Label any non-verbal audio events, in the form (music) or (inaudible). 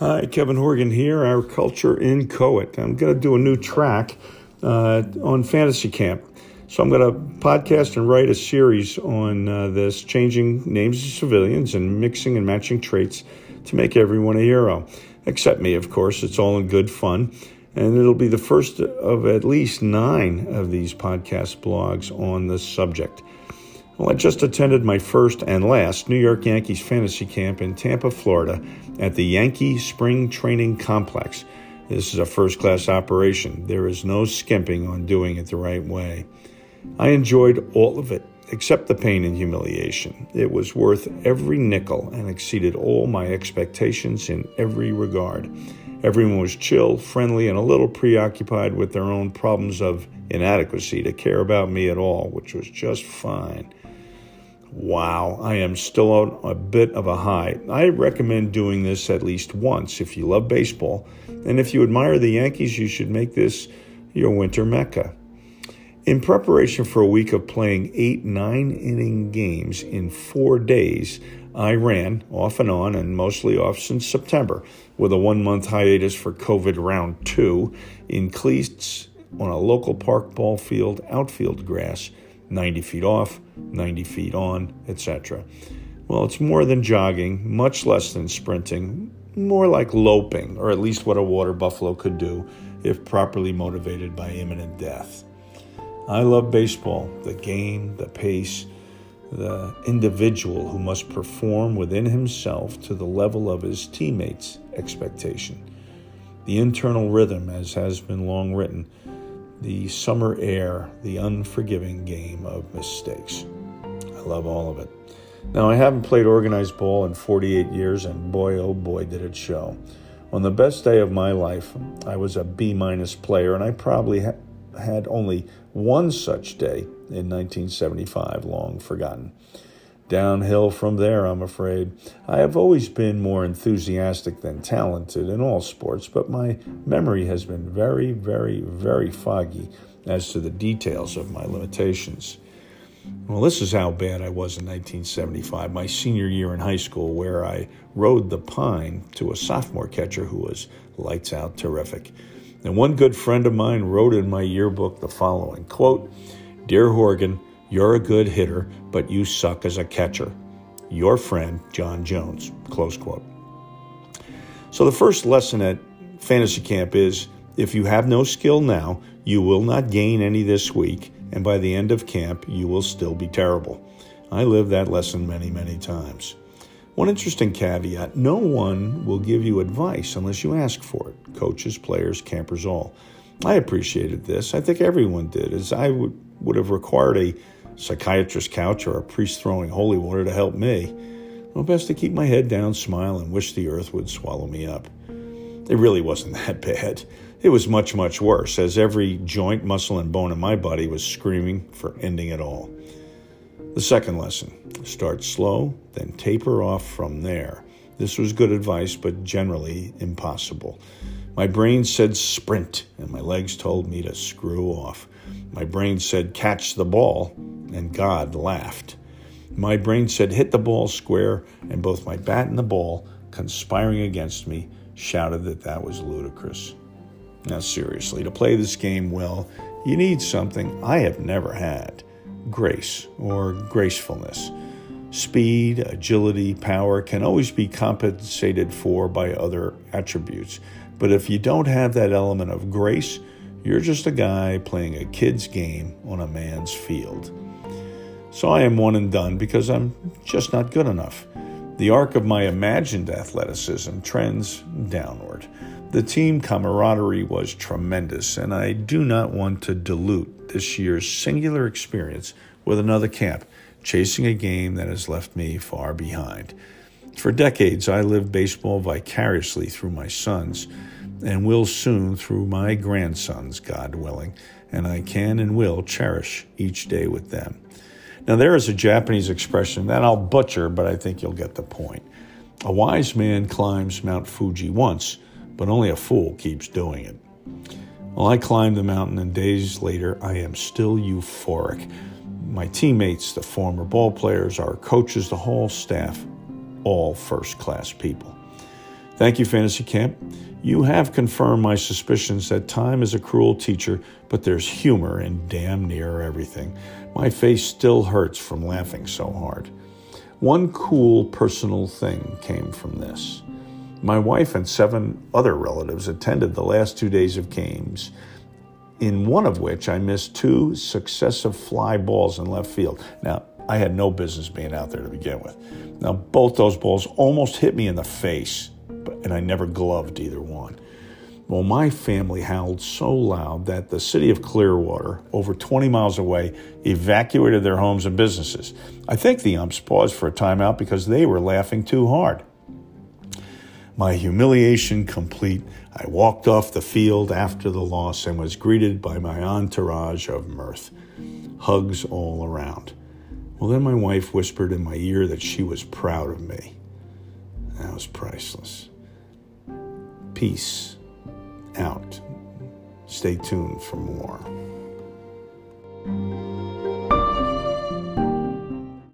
Hi, Kevin Horgan here, Our Culture in Coet. I'm going to do a new track uh, on Fantasy Camp. So I'm going to podcast and write a series on uh, this, changing names of civilians and mixing and matching traits to make everyone a hero. Except me, of course. It's all in good fun. And it'll be the first of at least nine of these podcast blogs on this subject. Well, I just attended my first and last New York Yankees fantasy camp in Tampa, Florida, at the Yankee Spring Training Complex. This is a first class operation. There is no skimping on doing it the right way. I enjoyed all of it, except the pain and humiliation. It was worth every nickel and exceeded all my expectations in every regard. Everyone was chill, friendly, and a little preoccupied with their own problems of inadequacy to care about me at all, which was just fine. Wow, I am still on a bit of a high. I recommend doing this at least once if you love baseball. And if you admire the Yankees, you should make this your winter mecca. In preparation for a week of playing eight nine inning games in four days, I ran off and on and mostly off since September with a one month hiatus for COVID round two in cleats on a local park ball field outfield grass 90 feet off, 90 feet on, etc. Well, it's more than jogging, much less than sprinting, more like loping, or at least what a water buffalo could do if properly motivated by imminent death. I love baseball, the game, the pace, the individual who must perform within himself to the level of his teammates' expectation, the internal rhythm, as has been long written, the summer air, the unforgiving game of mistakes. I love all of it. Now, I haven't played organized ball in 48 years, and boy, oh boy, did it show. On the best day of my life, I was a B minus player, and I probably ha- had only one such day in 1975, long forgotten. Downhill from there, I'm afraid. I have always been more enthusiastic than talented in all sports, but my memory has been very, very, very foggy as to the details of my limitations. Well, this is how bad I was in 1975, my senior year in high school, where I rode the pine to a sophomore catcher who was lights out terrific. And one good friend of mine wrote in my yearbook the following quote, Dear Horgan, you're a good hitter, but you suck as a catcher. Your friend, John Jones. Close quote. So, the first lesson at Fantasy Camp is if you have no skill now, you will not gain any this week, and by the end of camp, you will still be terrible. I lived that lesson many, many times. One interesting caveat no one will give you advice unless you ask for it coaches, players, campers, all. I appreciated this. I think everyone did, as I would, would have required a psychiatrist's couch or a priest throwing holy water to help me. Well, best to keep my head down, smile, and wish the earth would swallow me up. It really wasn't (laughs) that bad. It was much, much worse, as every joint, muscle, and bone in my body was screaming for ending it all. The second lesson start slow, then taper off from there. This was good advice, but generally impossible. My brain said sprint, and my legs told me to screw off. My brain said catch the ball, and God laughed. My brain said hit the ball square, and both my bat and the ball, conspiring against me, shouted that that was ludicrous. Now, seriously, to play this game well, you need something I have never had grace or gracefulness. Speed, agility, power can always be compensated for by other attributes. But if you don't have that element of grace, you're just a guy playing a kid's game on a man's field. So I am one and done because I'm just not good enough. The arc of my imagined athleticism trends downward. The team camaraderie was tremendous, and I do not want to dilute this year's singular experience with another camp, chasing a game that has left me far behind. For decades, I lived baseball vicariously through my sons, and will soon through my grandsons, God willing, and I can and will cherish each day with them. Now, there is a Japanese expression that I'll butcher, but I think you'll get the point. A wise man climbs Mount Fuji once, but only a fool keeps doing it. Well, I climbed the mountain, and days later, I am still euphoric. My teammates, the former ball players, our coaches, the whole staff, all first class people. Thank you, Fantasy Camp. You have confirmed my suspicions that time is a cruel teacher, but there's humor in damn near everything. My face still hurts from laughing so hard. One cool personal thing came from this. My wife and seven other relatives attended the last two days of games, in one of which I missed two successive fly balls in left field. Now, I had no business being out there to begin with. Now, both those balls almost hit me in the face, and I never gloved either one. Well, my family howled so loud that the city of Clearwater, over 20 miles away, evacuated their homes and businesses. I think the umps paused for a timeout because they were laughing too hard. My humiliation complete, I walked off the field after the loss and was greeted by my entourage of mirth. Hugs all around. Well, then my wife whispered in my ear that she was proud of me. Was priceless. Peace out. Stay tuned for more.